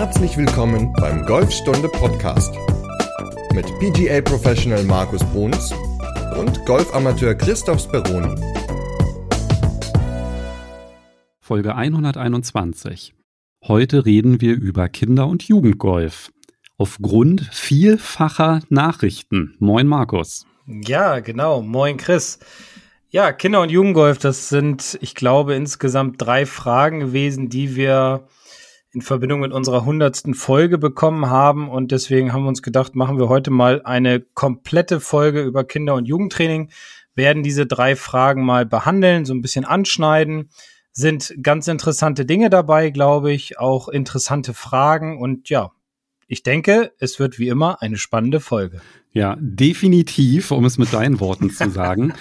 Herzlich willkommen beim Golfstunde Podcast mit PGA Professional Markus Bruns und Golfamateur Christoph Speroni. Folge 121. Heute reden wir über Kinder- und Jugendgolf. Aufgrund vielfacher Nachrichten. Moin Markus. Ja, genau. Moin Chris. Ja, Kinder- und Jugendgolf, das sind, ich glaube, insgesamt drei Fragen gewesen, die wir in Verbindung mit unserer hundertsten Folge bekommen haben. Und deswegen haben wir uns gedacht, machen wir heute mal eine komplette Folge über Kinder- und Jugendtraining, werden diese drei Fragen mal behandeln, so ein bisschen anschneiden. Sind ganz interessante Dinge dabei, glaube ich, auch interessante Fragen. Und ja, ich denke, es wird wie immer eine spannende Folge. Ja, definitiv, um es mit deinen Worten zu sagen.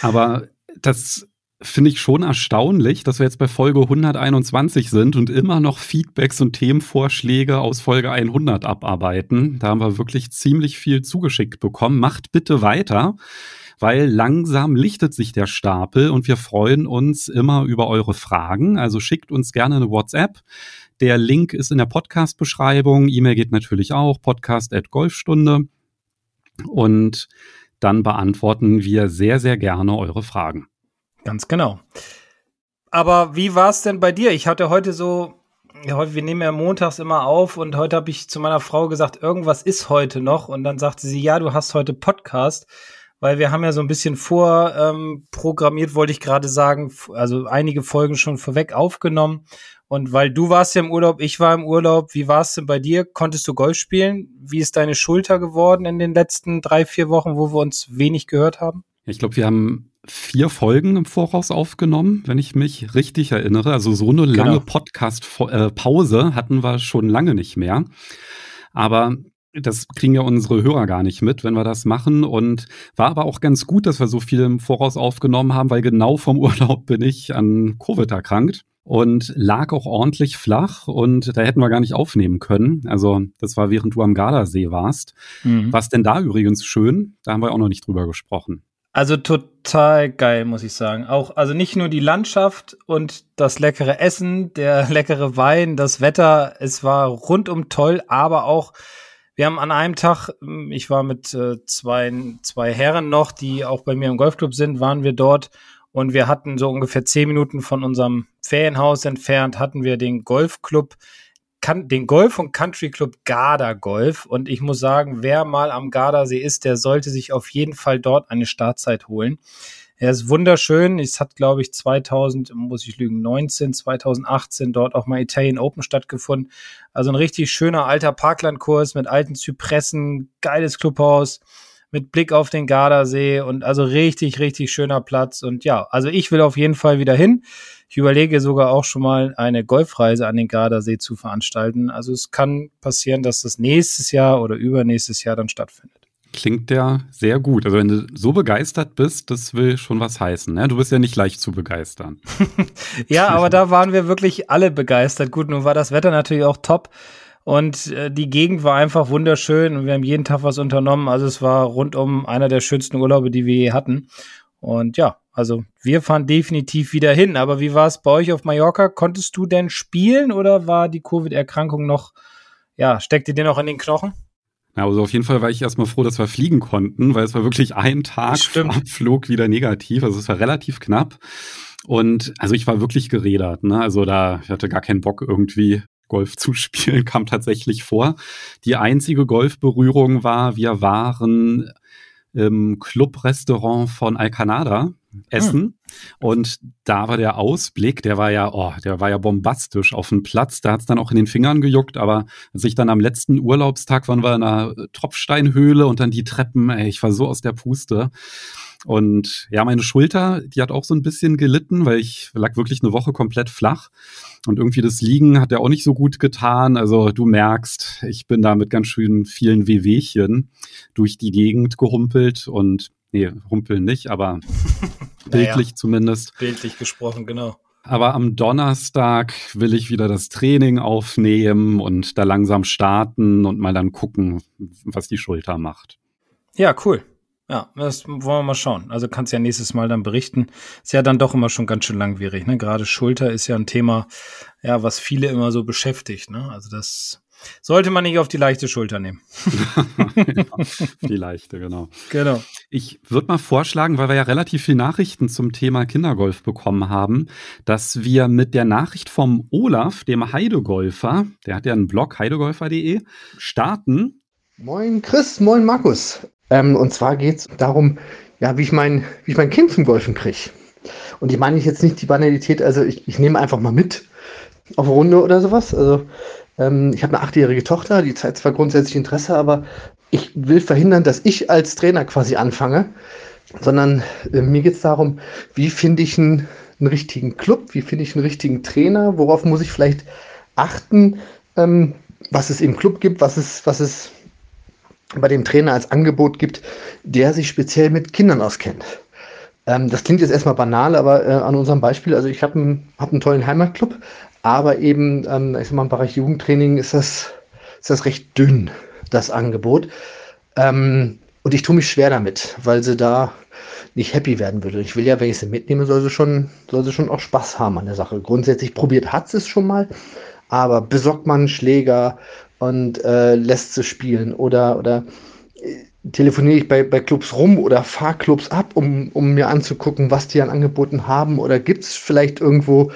Aber das finde ich schon erstaunlich, dass wir jetzt bei Folge 121 sind und immer noch Feedbacks und Themenvorschläge aus Folge 100 abarbeiten. Da haben wir wirklich ziemlich viel zugeschickt bekommen. Macht bitte weiter, weil langsam lichtet sich der Stapel und wir freuen uns immer über eure Fragen. Also schickt uns gerne eine WhatsApp. Der Link ist in der Podcast-Beschreibung. E-Mail geht natürlich auch, podcast at Golfstunde. Und dann beantworten wir sehr, sehr gerne eure Fragen. Ganz genau. Aber wie war es denn bei dir? Ich hatte heute so, wir nehmen ja montags immer auf und heute habe ich zu meiner Frau gesagt, irgendwas ist heute noch. Und dann sagte sie, ja, du hast heute Podcast, weil wir haben ja so ein bisschen vorprogrammiert, ähm, wollte ich gerade sagen, also einige Folgen schon vorweg aufgenommen. Und weil du warst ja im Urlaub, ich war im Urlaub, wie war es denn bei dir? Konntest du Golf spielen? Wie ist deine Schulter geworden in den letzten drei, vier Wochen, wo wir uns wenig gehört haben? Ich glaube, wir haben vier Folgen im Voraus aufgenommen, wenn ich mich richtig erinnere. Also so eine lange genau. Podcast-Pause äh, hatten wir schon lange nicht mehr. Aber das kriegen ja unsere Hörer gar nicht mit, wenn wir das machen. Und war aber auch ganz gut, dass wir so viel im Voraus aufgenommen haben, weil genau vom Urlaub bin ich an Covid erkrankt und lag auch ordentlich flach und da hätten wir gar nicht aufnehmen können. Also das war während du am Gardasee warst. Mhm. Was denn da übrigens schön? Da haben wir auch noch nicht drüber gesprochen. Also total geil, muss ich sagen. Auch, also nicht nur die Landschaft und das leckere Essen, der leckere Wein, das Wetter, es war rundum toll, aber auch, wir haben an einem Tag, ich war mit äh, zwei, zwei Herren noch, die auch bei mir im Golfclub sind, waren wir dort und wir hatten so ungefähr zehn Minuten von unserem Ferienhaus entfernt, hatten wir den Golfclub, den Golf- und Country Club Garda Golf. Und ich muss sagen, wer mal am Gardasee ist, der sollte sich auf jeden Fall dort eine Startzeit holen. Er ist wunderschön. Es hat, glaube ich, 2000, muss ich lügen, 19, 2018 dort auch mal Italian Open stattgefunden. Also ein richtig schöner alter Parklandkurs mit alten Zypressen, geiles Clubhaus mit Blick auf den Gardasee und also richtig, richtig schöner Platz. Und ja, also ich will auf jeden Fall wieder hin. Ich überlege sogar auch schon mal eine Golfreise an den Gardasee zu veranstalten. Also es kann passieren, dass das nächstes Jahr oder übernächstes Jahr dann stattfindet. Klingt ja sehr gut. Also wenn du so begeistert bist, das will schon was heißen. Ne? Du bist ja nicht leicht zu begeistern. ja, aber da waren wir wirklich alle begeistert. Gut, nun war das Wetter natürlich auch top. Und äh, die Gegend war einfach wunderschön und wir haben jeden Tag was unternommen. Also es war rundum einer der schönsten Urlaube, die wir je hatten. Und ja, also wir fahren definitiv wieder hin. Aber wie war es bei euch auf Mallorca? Konntest du denn spielen oder war die Covid-Erkrankung noch, ja, steckte dir noch in den Knochen? Ja, also auf jeden Fall war ich erstmal froh, dass wir fliegen konnten, weil es war wirklich ein Tag Abflug wieder negativ. Also es war relativ knapp. Und also ich war wirklich gerädert, ne? Also da, ich hatte gar keinen Bock irgendwie Golf zu spielen, kam tatsächlich vor. Die einzige Golfberührung war, wir waren im Clubrestaurant von Alcanada essen hm. und da war der Ausblick, der war ja, oh, der war ja bombastisch auf dem Platz. Da hat's dann auch in den Fingern gejuckt, aber als ich dann am letzten Urlaubstag waren wir in einer Tropfsteinhöhle und dann die Treppen, ey, ich war so aus der Puste. Und ja, meine Schulter, die hat auch so ein bisschen gelitten, weil ich lag wirklich eine Woche komplett flach. Und irgendwie das Liegen hat ja auch nicht so gut getan. Also du merkst, ich bin da mit ganz schön vielen Wehwehchen durch die Gegend gehumpelt und nee, humpeln nicht, aber bildlich naja, zumindest. Bildlich gesprochen, genau. Aber am Donnerstag will ich wieder das Training aufnehmen und da langsam starten und mal dann gucken, was die Schulter macht. Ja, cool. Ja, das wollen wir mal schauen. Also kannst ja nächstes Mal dann berichten. Ist ja dann doch immer schon ganz schön langwierig. Ne? Gerade Schulter ist ja ein Thema, ja, was viele immer so beschäftigt. Ne? Also das sollte man nicht auf die leichte Schulter nehmen. die leichte, genau. Genau. Ich würde mal vorschlagen, weil wir ja relativ viel Nachrichten zum Thema Kindergolf bekommen haben, dass wir mit der Nachricht vom Olaf, dem Heidegolfer, der hat ja einen Blog heidegolfer.de, starten. Moin Chris, moin Markus. Ähm, und zwar geht es darum, ja, wie ich mein, wie ich mein Kind zum Golfen kriege. Und ich meine jetzt nicht die Banalität, also ich, ich nehme einfach mal mit auf eine Runde oder sowas. Also ähm, ich habe eine achtjährige Tochter, die zeigt zwar grundsätzlich Interesse, aber ich will verhindern, dass ich als Trainer quasi anfange, sondern äh, mir geht es darum, wie finde ich einen, einen, richtigen Club, wie finde ich einen richtigen Trainer, worauf muss ich vielleicht achten, ähm, was es im Club gibt, was es, was es bei dem Trainer als Angebot gibt, der sich speziell mit Kindern auskennt. Ähm, das klingt jetzt erstmal banal, aber äh, an unserem Beispiel, also ich habe einen, hab einen tollen Heimatclub, aber eben, ähm, ich sag mal, im Bereich Jugendtraining ist das, ist das recht dünn, das Angebot. Ähm, und ich tue mich schwer damit, weil sie da nicht happy werden würde. Ich will ja, wenn ich sie mitnehme, soll sie schon, soll sie schon auch Spaß haben an der Sache. Grundsätzlich probiert hat sie es schon mal, aber besorgt man einen Schläger und äh, lässt sie spielen oder, oder äh, telefoniere ich bei, bei Clubs rum oder fahre Clubs ab, um, um mir anzugucken, was die an Angeboten haben oder gibt es vielleicht irgendwo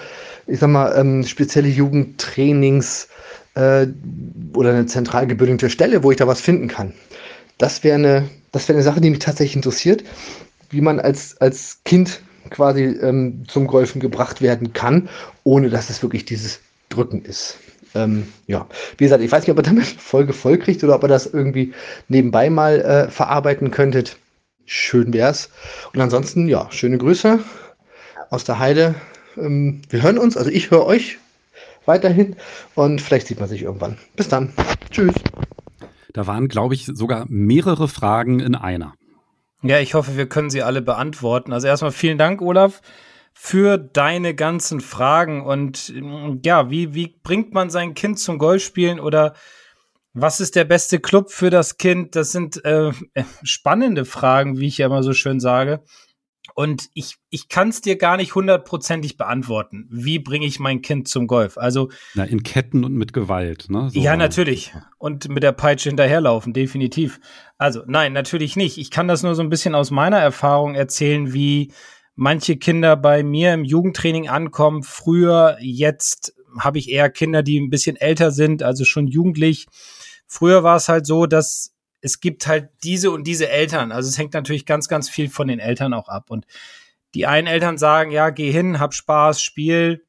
ich sag mal, ähm, spezielle Jugendtrainings äh, oder eine zentral gebündete Stelle, wo ich da was finden kann. Das wäre eine, das wäre eine Sache, die mich tatsächlich interessiert, wie man als, als Kind quasi ähm, zum Golfen gebracht werden kann, ohne dass es wirklich dieses Drücken ist. Ähm, ja, wie gesagt, ich weiß nicht, ob ihr damit Folge voll kriegt oder ob ihr das irgendwie nebenbei mal äh, verarbeiten könntet. Schön wär's. Und ansonsten, ja, schöne Grüße aus der Heide. Ähm, wir hören uns, also ich höre euch weiterhin und vielleicht sieht man sich irgendwann. Bis dann. Tschüss. Da waren, glaube ich, sogar mehrere Fragen in einer. Ja, ich hoffe, wir können sie alle beantworten. Also erstmal vielen Dank, Olaf, für deine ganzen Fragen. Und ja, wie, wie bringt man sein Kind zum Golfspielen oder was ist der beste Club für das Kind? Das sind äh, spannende Fragen, wie ich ja immer so schön sage. Und ich, ich kann es dir gar nicht hundertprozentig beantworten. Wie bringe ich mein Kind zum Golf? Also Na, in Ketten und mit Gewalt, ne? So ja, natürlich. Und mit der Peitsche hinterherlaufen, definitiv. Also nein, natürlich nicht. Ich kann das nur so ein bisschen aus meiner Erfahrung erzählen, wie manche Kinder bei mir im Jugendtraining ankommen. Früher, jetzt habe ich eher Kinder, die ein bisschen älter sind, also schon jugendlich. Früher war es halt so, dass es gibt halt diese und diese Eltern. Also es hängt natürlich ganz, ganz viel von den Eltern auch ab. Und die einen Eltern sagen, ja, geh hin, hab Spaß, spiel.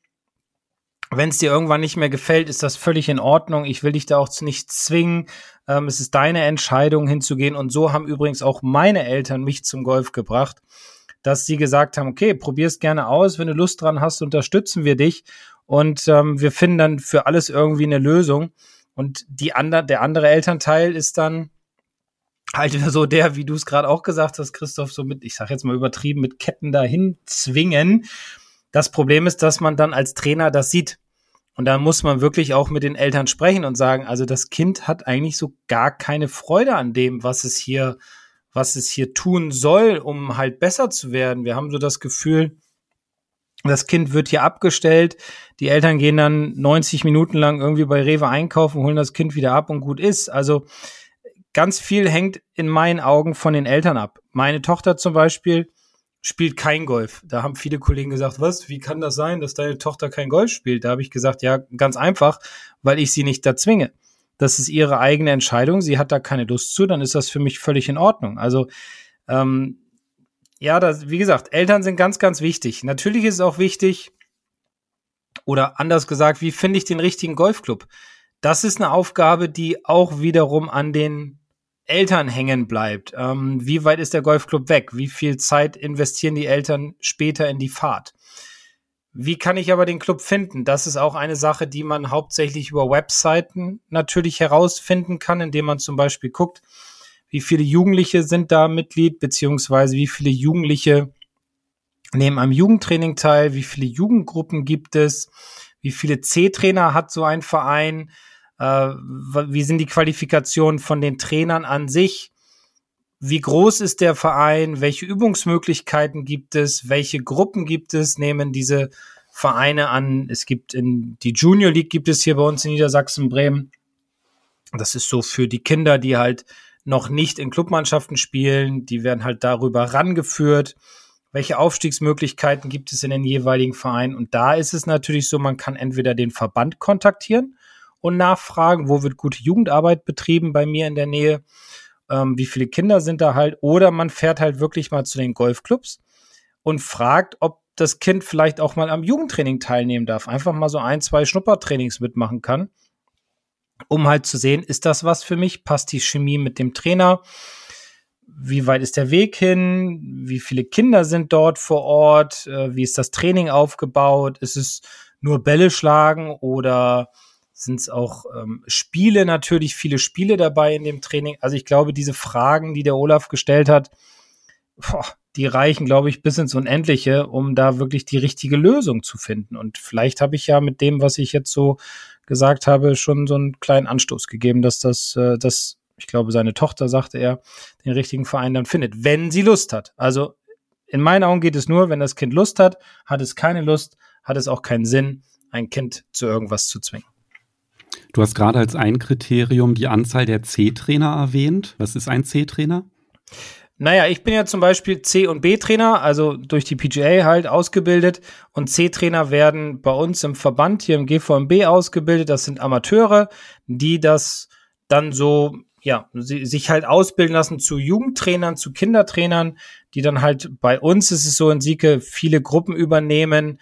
Wenn es dir irgendwann nicht mehr gefällt, ist das völlig in Ordnung. Ich will dich da auch nicht zwingen. Ähm, es ist deine Entscheidung hinzugehen. Und so haben übrigens auch meine Eltern mich zum Golf gebracht, dass sie gesagt haben, okay, probier's gerne aus. Wenn du Lust dran hast, unterstützen wir dich. Und ähm, wir finden dann für alles irgendwie eine Lösung. Und die andere, der andere Elternteil ist dann, halt so der, wie du es gerade auch gesagt hast, Christoph, so mit, ich sag jetzt mal übertrieben, mit Ketten dahin zwingen. Das Problem ist, dass man dann als Trainer das sieht. Und da muss man wirklich auch mit den Eltern sprechen und sagen, also das Kind hat eigentlich so gar keine Freude an dem, was es hier, was es hier tun soll, um halt besser zu werden. Wir haben so das Gefühl, das Kind wird hier abgestellt. Die Eltern gehen dann 90 Minuten lang irgendwie bei Rewe einkaufen, holen das Kind wieder ab und gut ist. Also ganz viel hängt in meinen Augen von den Eltern ab. Meine Tochter zum Beispiel spielt kein Golf. Da haben viele Kollegen gesagt, was, wie kann das sein, dass deine Tochter kein Golf spielt? Da habe ich gesagt, ja, ganz einfach, weil ich sie nicht da zwinge. Das ist ihre eigene Entscheidung. Sie hat da keine Lust zu, dann ist das für mich völlig in Ordnung. Also, ähm, ja, das, wie gesagt, Eltern sind ganz, ganz wichtig. Natürlich ist es auch wichtig, oder anders gesagt, wie finde ich den richtigen Golfclub? Das ist eine Aufgabe, die auch wiederum an den Eltern hängen bleibt. Ähm, wie weit ist der Golfclub weg? Wie viel Zeit investieren die Eltern später in die Fahrt? Wie kann ich aber den Club finden? Das ist auch eine Sache, die man hauptsächlich über Webseiten natürlich herausfinden kann, indem man zum Beispiel guckt, wie viele Jugendliche sind da Mitglied, beziehungsweise wie viele Jugendliche nehmen am Jugendtraining teil, wie viele Jugendgruppen gibt es, wie viele C-Trainer hat so ein Verein, äh, wie sind die Qualifikationen von den Trainern an sich? Wie groß ist der Verein, welche Übungsmöglichkeiten gibt es, welche Gruppen gibt es, nehmen diese Vereine an. Es gibt in die Junior League gibt es hier bei uns in Niedersachsen Bremen. Das ist so für die Kinder, die halt noch nicht in Clubmannschaften spielen, die werden halt darüber rangeführt. Welche Aufstiegsmöglichkeiten gibt es in den jeweiligen Vereinen? Und da ist es natürlich so, man kann entweder den Verband kontaktieren und nachfragen, wo wird gute Jugendarbeit betrieben bei mir in der Nähe ähm, wie viele Kinder sind da halt, oder man fährt halt wirklich mal zu den Golfclubs und fragt, ob das Kind vielleicht auch mal am Jugendtraining teilnehmen darf, einfach mal so ein, zwei Schnuppertrainings mitmachen kann, um halt zu sehen, ist das was für mich, passt die Chemie mit dem Trainer, wie weit ist der Weg hin, wie viele Kinder sind dort vor Ort, äh, wie ist das Training aufgebaut, ist es nur Bälle schlagen oder sind es auch ähm, Spiele natürlich, viele Spiele dabei in dem Training. Also ich glaube, diese Fragen, die der Olaf gestellt hat, boah, die reichen, glaube ich, bis ins Unendliche, um da wirklich die richtige Lösung zu finden. Und vielleicht habe ich ja mit dem, was ich jetzt so gesagt habe, schon so einen kleinen Anstoß gegeben, dass das, äh, dass ich glaube, seine Tochter, sagte er, den richtigen Verein dann findet, wenn sie Lust hat. Also in meinen Augen geht es nur, wenn das Kind Lust hat, hat es keine Lust, hat es auch keinen Sinn, ein Kind zu irgendwas zu zwingen. Du hast gerade als ein Kriterium die Anzahl der C-Trainer erwähnt. Was ist ein C-Trainer? Naja, ich bin ja zum Beispiel C- und B-Trainer, also durch die PGA halt ausgebildet. Und C-Trainer werden bei uns im Verband hier im GVMB ausgebildet. Das sind Amateure, die das dann so, ja, sich halt ausbilden lassen zu Jugendtrainern, zu Kindertrainern, die dann halt bei uns ist es so in Sieke viele Gruppen übernehmen,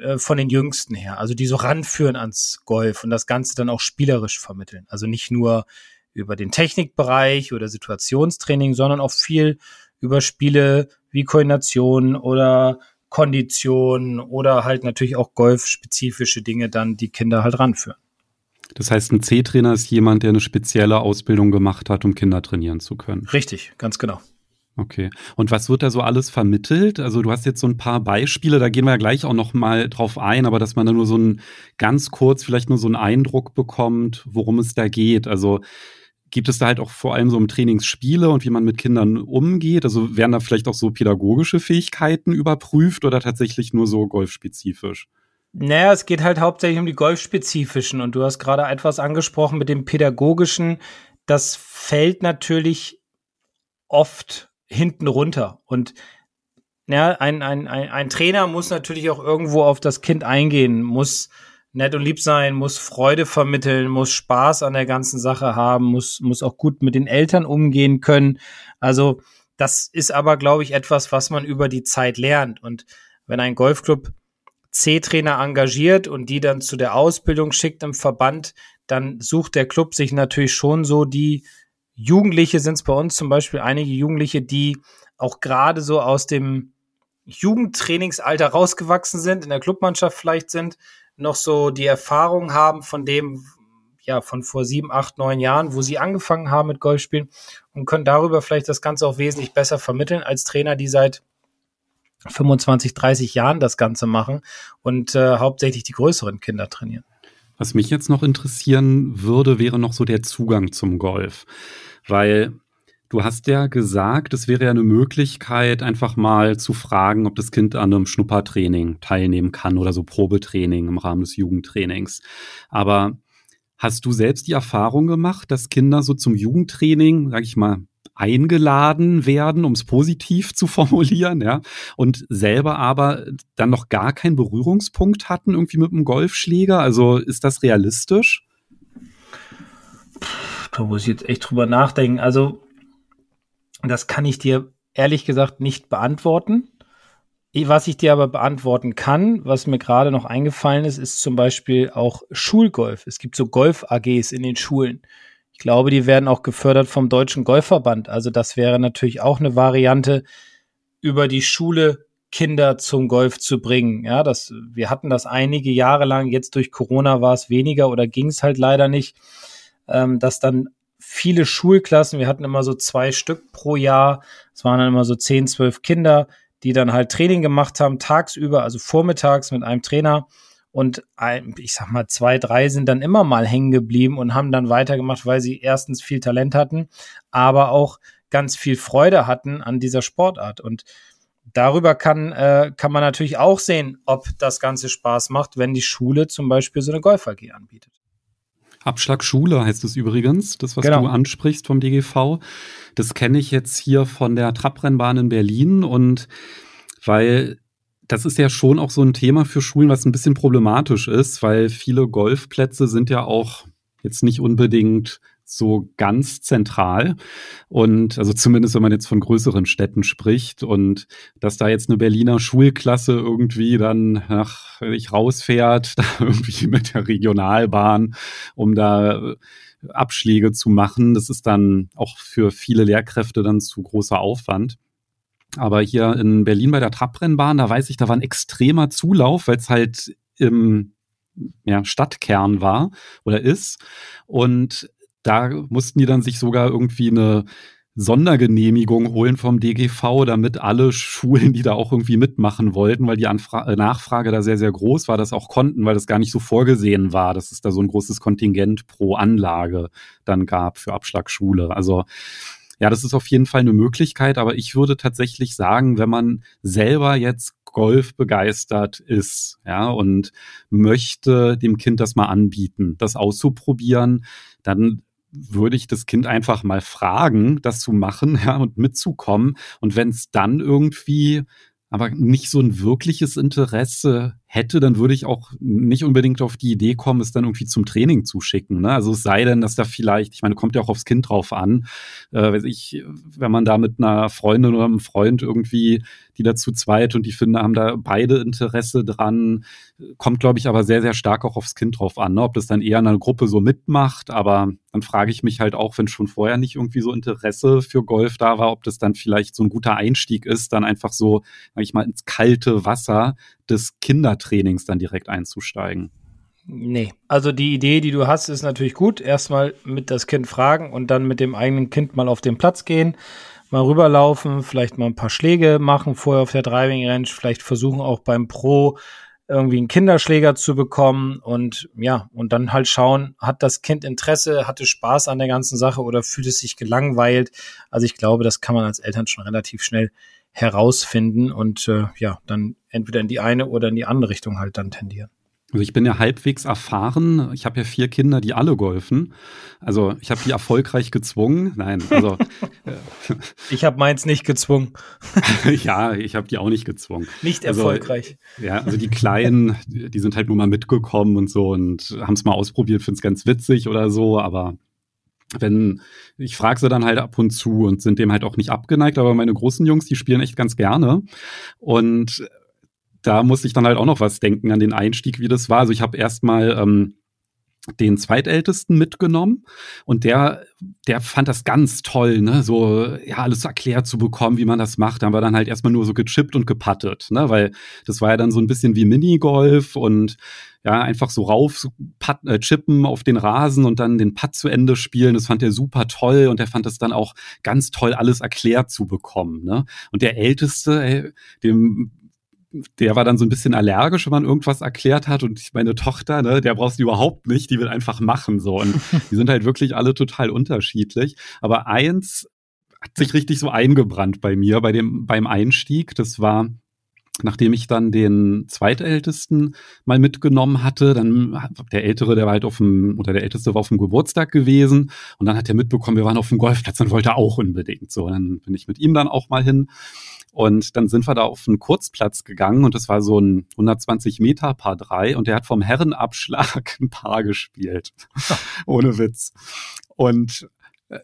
äh, von den Jüngsten her, also die so ranführen ans Golf und das Ganze dann auch spielerisch vermitteln. Also nicht nur über den Technikbereich oder Situationstraining, sondern auch viel über Spiele wie Koordination oder Kondition oder halt natürlich auch golfspezifische Dinge dann die Kinder halt ranführen. Das heißt, ein C-Trainer ist jemand, der eine spezielle Ausbildung gemacht hat, um Kinder trainieren zu können. Richtig, ganz genau. Okay. Und was wird da so alles vermittelt? Also du hast jetzt so ein paar Beispiele, da gehen wir ja gleich auch noch mal drauf ein, aber dass man da nur so ein ganz kurz vielleicht nur so einen Eindruck bekommt, worum es da geht. Also gibt es da halt auch vor allem so um Trainingsspiele und wie man mit Kindern umgeht? Also werden da vielleicht auch so pädagogische Fähigkeiten überprüft oder tatsächlich nur so golfspezifisch? Naja, es geht halt hauptsächlich um die golfspezifischen und du hast gerade etwas angesprochen mit dem pädagogischen. Das fällt natürlich oft hinten runter. Und ja, ein, ein, ein, ein Trainer muss natürlich auch irgendwo auf das Kind eingehen, muss nett und lieb sein, muss Freude vermitteln, muss Spaß an der ganzen Sache haben, muss, muss auch gut mit den Eltern umgehen können. Also das ist aber, glaube ich, etwas, was man über die Zeit lernt. Und wenn ein Golfclub C-Trainer engagiert und die dann zu der Ausbildung schickt im Verband, dann sucht der Club sich natürlich schon so die Jugendliche sind es bei uns zum Beispiel einige Jugendliche, die auch gerade so aus dem Jugendtrainingsalter rausgewachsen sind, in der Clubmannschaft vielleicht sind, noch so die Erfahrung haben von dem, ja, von vor sieben, acht, neun Jahren, wo sie angefangen haben mit Golfspielen und können darüber vielleicht das Ganze auch wesentlich besser vermitteln als Trainer, die seit 25, 30 Jahren das Ganze machen und äh, hauptsächlich die größeren Kinder trainieren. Was mich jetzt noch interessieren würde, wäre noch so der Zugang zum Golf. Weil du hast ja gesagt, es wäre ja eine Möglichkeit, einfach mal zu fragen, ob das Kind an einem Schnuppertraining teilnehmen kann oder so Probetraining im Rahmen des Jugendtrainings. Aber hast du selbst die Erfahrung gemacht, dass Kinder so zum Jugendtraining, sag ich mal, eingeladen werden, um es positiv zu formulieren, ja, und selber aber dann noch gar keinen Berührungspunkt hatten irgendwie mit dem Golfschläger. Also ist das realistisch? Da muss ich jetzt echt drüber nachdenken. Also, das kann ich dir ehrlich gesagt nicht beantworten. Was ich dir aber beantworten kann, was mir gerade noch eingefallen ist, ist zum Beispiel auch Schulgolf. Es gibt so Golf-AGs in den Schulen. Ich glaube, die werden auch gefördert vom Deutschen Golfverband. Also das wäre natürlich auch eine Variante, über die Schule Kinder zum Golf zu bringen. Ja, das, wir hatten das einige Jahre lang. Jetzt durch Corona war es weniger oder ging es halt leider nicht, ähm, dass dann viele Schulklassen, wir hatten immer so zwei Stück pro Jahr. Es waren dann immer so zehn, zwölf Kinder, die dann halt Training gemacht haben, tagsüber, also vormittags mit einem Trainer Und ein, ich sag mal, zwei, drei sind dann immer mal hängen geblieben und haben dann weitergemacht, weil sie erstens viel Talent hatten, aber auch ganz viel Freude hatten an dieser Sportart. Und darüber kann, äh, kann man natürlich auch sehen, ob das Ganze Spaß macht, wenn die Schule zum Beispiel so eine Golf AG anbietet. Abschlagschule heißt es übrigens, das, was genau. du ansprichst vom DGV. Das kenne ich jetzt hier von der Trabrennbahn in Berlin und weil das ist ja schon auch so ein Thema für Schulen, was ein bisschen problematisch ist, weil viele Golfplätze sind ja auch jetzt nicht unbedingt so ganz zentral. Und also zumindest, wenn man jetzt von größeren Städten spricht und dass da jetzt eine Berliner Schulklasse irgendwie dann nach ich rausfährt, da irgendwie mit der Regionalbahn, um da Abschläge zu machen, das ist dann auch für viele Lehrkräfte dann zu großer Aufwand. Aber hier in Berlin bei der Trabrennbahn, da weiß ich, da war ein extremer Zulauf, weil es halt im ja, Stadtkern war oder ist. Und da mussten die dann sich sogar irgendwie eine Sondergenehmigung holen vom DGV, damit alle Schulen, die da auch irgendwie mitmachen wollten, weil die Anfra äh, Nachfrage da sehr, sehr groß war, das auch konnten, weil das gar nicht so vorgesehen war, dass es da so ein großes Kontingent pro Anlage dann gab für Abschlagschule. Also ja, das ist auf jeden Fall eine Möglichkeit, aber ich würde tatsächlich sagen, wenn man selber jetzt Golf begeistert ist, ja, und möchte dem Kind das mal anbieten, das auszuprobieren, dann würde ich das Kind einfach mal fragen, das zu machen, ja, und mitzukommen. Und wenn es dann irgendwie aber nicht so ein wirkliches Interesse hätte, dann würde ich auch nicht unbedingt auf die Idee kommen, es dann irgendwie zum Training zu schicken. Ne? Also es sei denn, dass da vielleicht, ich meine, kommt ja auch aufs Kind drauf an, äh, ich, wenn man da mit einer Freundin oder einem Freund irgendwie, die dazu zweit und die finde, haben da beide Interesse dran, kommt, glaube ich, aber sehr, sehr stark auch aufs Kind drauf an, ne? ob das dann eher in einer Gruppe so mitmacht, aber dann frage ich mich halt auch, wenn schon vorher nicht irgendwie so Interesse für Golf da war, ob das dann vielleicht so ein guter Einstieg ist, dann einfach so, sag ich mal, ins kalte Wasser des Kindertrainings dann direkt einzusteigen. Nee, also die Idee, die du hast, ist natürlich gut. Erstmal mit das Kind fragen und dann mit dem eigenen Kind mal auf den Platz gehen, mal rüberlaufen, vielleicht mal ein paar Schläge machen vorher auf der Driving Range, vielleicht versuchen auch beim Pro irgendwie einen Kinderschläger zu bekommen und ja, und dann halt schauen, hat das Kind Interesse, hatte Spaß an der ganzen Sache oder fühlt es sich gelangweilt? Also ich glaube, das kann man als Eltern schon relativ schnell herausfinden und äh, ja, dann entweder in die eine oder in die andere Richtung halt dann tendieren. Also ich bin ja halbwegs erfahren. Ich habe ja vier Kinder, die alle golfen. Also ich habe die erfolgreich gezwungen. Nein, also äh, ich habe meins nicht gezwungen. ja, ich habe die auch nicht gezwungen. Nicht also, erfolgreich. Ja, also die Kleinen, die sind halt nur mal mitgekommen und so und haben es mal ausprobiert, finde es ganz witzig oder so. Aber wenn ich frage sie dann halt ab und zu und sind dem halt auch nicht abgeneigt. Aber meine großen Jungs, die spielen echt ganz gerne und da muss ich dann halt auch noch was denken an den Einstieg, wie das war. Also ich habe erstmal ähm, den zweitältesten mitgenommen und der der fand das ganz toll, ne, so ja alles erklärt zu bekommen, wie man das macht. Da haben wir dann halt erstmal nur so gechippt und gepattet, ne, weil das war ja dann so ein bisschen wie Minigolf und ja, einfach so rauf pat, äh, chippen auf den Rasen und dann den Putt zu Ende spielen. Das fand er super toll und er fand es dann auch ganz toll, alles erklärt zu bekommen. Ne? Und der Älteste, ey, dem der war dann so ein bisschen allergisch, wenn man irgendwas erklärt hat. Und meine Tochter, ne, der brauchst du überhaupt nicht, die will einfach machen. So. Und die sind halt wirklich alle total unterschiedlich. Aber eins hat sich richtig so eingebrannt bei mir, bei dem, beim Einstieg. Das war, nachdem ich dann den zweitältesten mal mitgenommen hatte, dann der Ältere, der war halt auf dem, oder der Älteste war auf dem Geburtstag gewesen und dann hat er mitbekommen, wir waren auf dem Golfplatz und wollte auch unbedingt. So, dann bin ich mit ihm dann auch mal hin und dann sind wir da auf einen Kurzplatz gegangen und das war so ein 120 Meter Paar 3 und der hat vom Herrenabschlag ein Paar gespielt. Ohne Witz. Und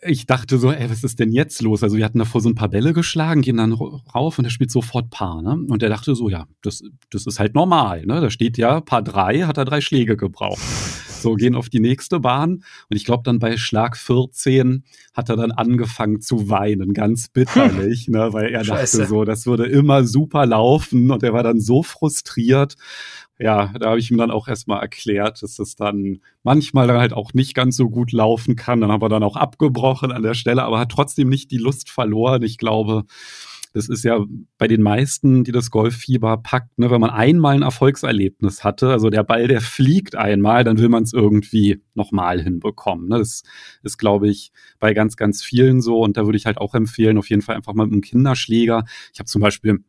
ich dachte so, ey, was ist denn jetzt los? Also wir hatten davor so ein paar Bälle geschlagen, gehen dann rauf und er spielt sofort Paar, ne? Und er dachte so, ja, das, das ist halt normal, ne? Da steht ja Paar 3, hat er drei Schläge gebraucht. So, gehen auf die nächste Bahn. Und ich glaube, dann bei Schlag 14 hat er dann angefangen zu weinen, ganz bitterlich, hm. ne, weil er Scheiße. dachte so, das würde immer super laufen. Und er war dann so frustriert. Ja, da habe ich ihm dann auch erstmal erklärt, dass das dann manchmal dann halt auch nicht ganz so gut laufen kann. Dann haben wir dann auch abgebrochen an der Stelle, aber hat trotzdem nicht die Lust verloren. Ich glaube, das ist ja bei den meisten, die das Golffieber packt, ne, wenn man einmal ein Erfolgserlebnis hatte, also der Ball, der fliegt einmal, dann will man es irgendwie nochmal hinbekommen. Ne? Das ist, glaube ich, bei ganz, ganz vielen so. Und da würde ich halt auch empfehlen, auf jeden Fall einfach mal mit einem Kinderschläger. Ich habe zum Beispiel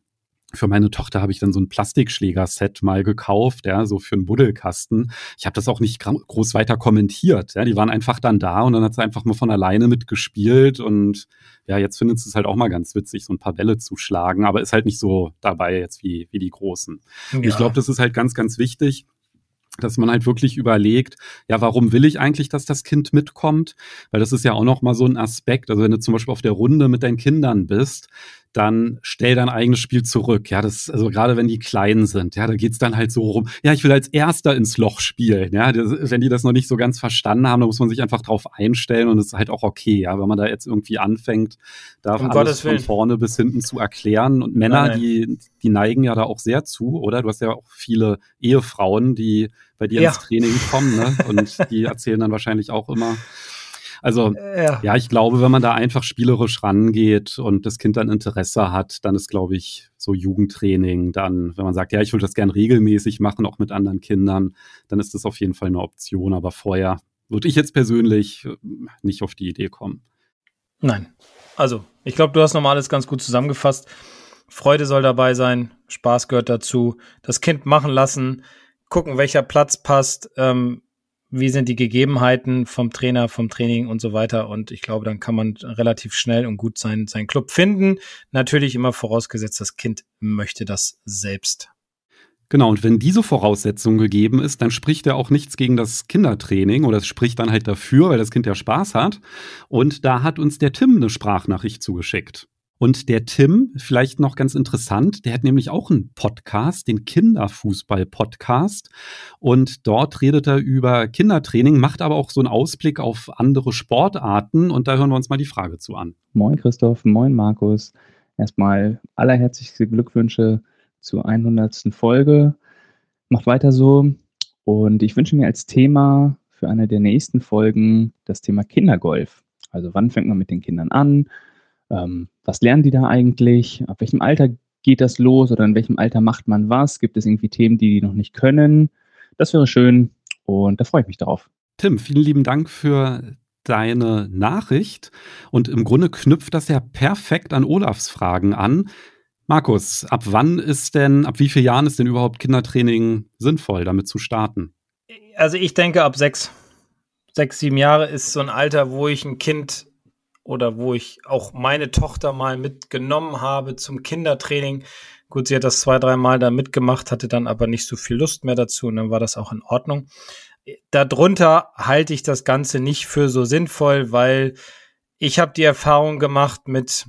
für meine Tochter habe ich dann so ein Plastikschlägerset mal gekauft, ja, so für einen Buddelkasten. Ich habe das auch nicht groß weiter kommentiert, ja, die waren einfach dann da und dann hat sie einfach mal von alleine mitgespielt und ja, jetzt findet sie es halt auch mal ganz witzig, so ein paar Bälle zu schlagen, aber ist halt nicht so dabei jetzt wie, wie die Großen. Ja. Ich glaube, das ist halt ganz, ganz wichtig, dass man halt wirklich überlegt, ja, warum will ich eigentlich, dass das Kind mitkommt? Weil das ist ja auch noch mal so ein Aspekt. Also wenn du zum Beispiel auf der Runde mit deinen Kindern bist, dann stell dein eigenes Spiel zurück. Ja, das, also gerade wenn die klein sind, ja, da geht's dann halt so rum, ja, ich will als Erster ins Loch spielen. Ja, das, wenn die das noch nicht so ganz verstanden haben, dann muss man sich einfach drauf einstellen und es ist halt auch okay, ja, wenn man da jetzt irgendwie anfängt, da um alles von vorne bis hinten zu erklären. Und Männer, nein, nein. die, die neigen ja da auch sehr zu, oder? Du hast ja auch viele Ehefrauen, die bei dir ja. ins Training kommen, ne? Und die erzählen dann wahrscheinlich auch immer, also ja. ja. ich glaube, wenn man da einfach spielerisch rangeht und das Kind dann Interesse hat, dann ist, glaube ich, so Jugendtraining, dann, wenn man sagt, ja, ich würde das gern regelmäßig machen, auch mit anderen Kindern, dann ist das auf jeden Fall eine Option. Aber vorher würde ich jetzt persönlich äh, nicht auf die Idee kommen. Nein. Also, ich glaube, du hast nochmal alles ganz gut zusammengefasst. Freude soll dabei sein, Spaß gehört dazu, das Kind machen lassen, gucken, welcher Platz passt. Ähm, wie sind die Gegebenheiten vom Trainer, vom Training und so weiter. Und ich glaube, dann kann man relativ schnell und gut seinen, seinen Club finden. Natürlich immer vorausgesetzt, das Kind möchte das selbst. Genau, und wenn diese Voraussetzung gegeben ist, dann spricht er auch nichts gegen das Kindertraining oder es spricht dann halt dafür, weil das Kind ja Spaß hat. Und da hat uns der Tim eine Sprachnachricht zugeschickt. Und der Tim, vielleicht noch ganz interessant, der hat nämlich auch einen Podcast, den Kinderfußball-Podcast. Und dort redet er über Kindertraining, macht aber auch so einen Ausblick auf andere Sportarten. Und da hören wir uns mal die Frage zu an. Moin Christoph, moin Markus. Erstmal allerherzlichste Glückwünsche zur 100. Folge. Macht weiter so. Und ich wünsche mir als Thema für eine der nächsten Folgen das Thema Kindergolf. Also wann fängt man mit den Kindern an? Ähm, was lernen die da eigentlich, ab welchem Alter geht das los oder in welchem Alter macht man was, gibt es irgendwie Themen, die die noch nicht können. Das wäre schön und da freue ich mich darauf. Tim, vielen lieben Dank für deine Nachricht und im Grunde knüpft das ja perfekt an Olafs Fragen an. Markus, ab wann ist denn, ab wie vielen Jahren ist denn überhaupt Kindertraining sinnvoll, damit zu starten? Also ich denke, ab sechs, sechs, sieben Jahre ist so ein Alter, wo ich ein Kind oder wo ich auch meine Tochter mal mitgenommen habe zum Kindertraining. Gut, sie hat das zwei, dreimal da mitgemacht, hatte dann aber nicht so viel Lust mehr dazu und dann war das auch in Ordnung. Darunter halte ich das Ganze nicht für so sinnvoll, weil ich habe die Erfahrung gemacht mit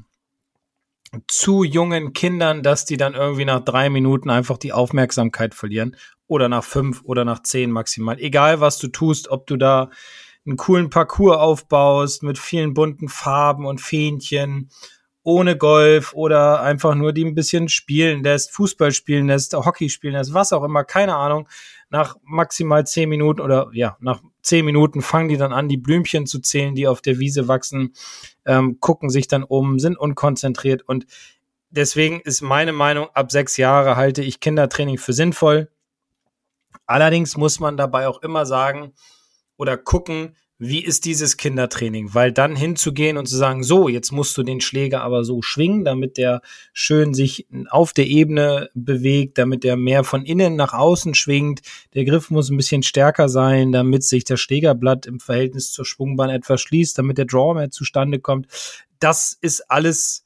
zu jungen Kindern, dass die dann irgendwie nach drei Minuten einfach die Aufmerksamkeit verlieren oder nach fünf oder nach zehn maximal. Egal was du tust, ob du da einen coolen Parcours aufbaust mit vielen bunten Farben und Fähnchen, ohne Golf oder einfach nur die ein bisschen spielen lässt, Fußball spielen lässt, Hockey spielen lässt, was auch immer, keine Ahnung. Nach maximal zehn Minuten oder ja, nach zehn Minuten fangen die dann an, die Blümchen zu zählen, die auf der Wiese wachsen, ähm, gucken sich dann um, sind unkonzentriert und deswegen ist meine Meinung, ab sechs Jahre halte ich Kindertraining für sinnvoll. Allerdings muss man dabei auch immer sagen, oder gucken, wie ist dieses Kindertraining? Weil dann hinzugehen und zu sagen, so, jetzt musst du den Schläger aber so schwingen, damit der schön sich auf der Ebene bewegt, damit der mehr von innen nach außen schwingt. Der Griff muss ein bisschen stärker sein, damit sich das Schlägerblatt im Verhältnis zur Schwungbahn etwas schließt, damit der Draw mehr zustande kommt. Das ist alles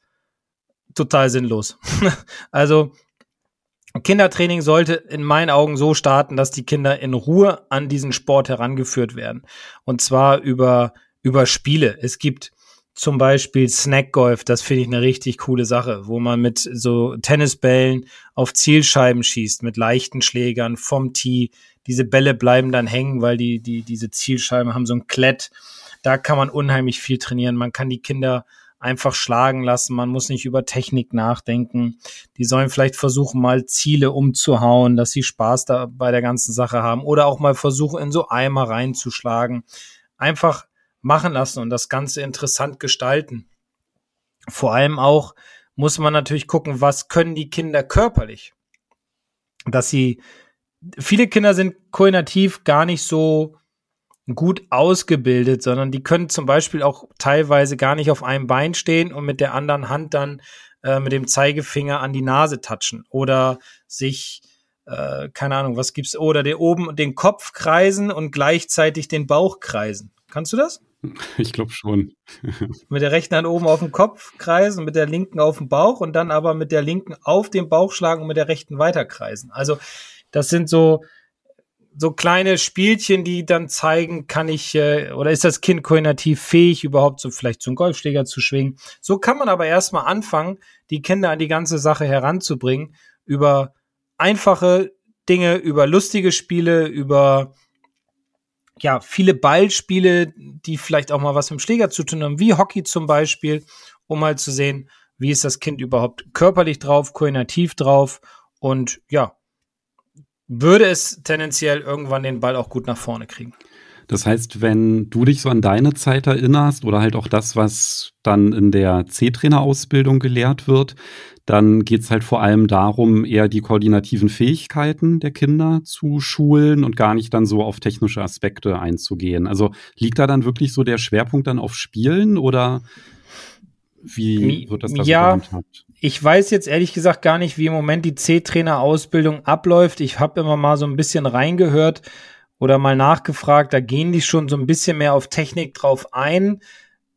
total sinnlos. also Kindertraining sollte in meinen Augen so starten, dass die Kinder in Ruhe an diesen Sport herangeführt werden. Und zwar über, über Spiele. Es gibt zum Beispiel Snack Golf, das finde ich eine richtig coole Sache, wo man mit so Tennisbällen auf Zielscheiben schießt, mit leichten Schlägern vom Tee. Diese Bälle bleiben dann hängen, weil die, die, diese Zielscheiben haben so ein Klett. Da kann man unheimlich viel trainieren. Man kann die Kinder einfach schlagen lassen. Man muss nicht über Technik nachdenken. Die sollen vielleicht versuchen, mal Ziele umzuhauen, dass sie Spaß da bei der ganzen Sache haben oder auch mal versuchen, in so Eimer reinzuschlagen. Einfach machen lassen und das Ganze interessant gestalten. Vor allem auch, muss man natürlich gucken, was können die Kinder körperlich. Dass sie, viele Kinder sind koordinativ gar nicht so gut ausgebildet, sondern die können zum Beispiel auch teilweise gar nicht auf einem Bein stehen und mit der anderen Hand dann äh, mit dem Zeigefinger an die Nase touchen oder sich äh, keine Ahnung, was gibt's oder der oben den Kopf kreisen und gleichzeitig den Bauch kreisen. Kannst du das? Ich glaube schon. mit der rechten Hand oben auf dem Kopf kreisen, mit der linken auf dem Bauch und dann aber mit der linken auf den Bauch schlagen und mit der rechten weiterkreisen. Also das sind so so kleine Spielchen, die dann zeigen, kann ich äh, oder ist das Kind koordinativ fähig, überhaupt so vielleicht zum Golfschläger zu schwingen. So kann man aber erstmal anfangen, die Kinder an die ganze Sache heranzubringen über einfache Dinge, über lustige Spiele, über ja, viele Ballspiele, die vielleicht auch mal was mit dem Schläger zu tun haben, wie Hockey zum Beispiel, um mal zu sehen, wie ist das Kind überhaupt körperlich drauf, koordinativ drauf und ja, würde es tendenziell irgendwann den Ball auch gut nach vorne kriegen. Das heißt, wenn du dich so an deine Zeit erinnerst oder halt auch das, was dann in der C-Trainer-Ausbildung gelehrt wird, dann geht es halt vor allem darum, eher die koordinativen Fähigkeiten der Kinder zu schulen und gar nicht dann so auf technische Aspekte einzugehen. Also liegt da dann wirklich so der Schwerpunkt dann auf Spielen oder wie wird das da ja, so Ich weiß jetzt ehrlich gesagt gar nicht, wie im Moment die C-Trainer-Ausbildung abläuft. Ich habe immer mal so ein bisschen reingehört oder mal nachgefragt. Da gehen die schon so ein bisschen mehr auf Technik drauf ein.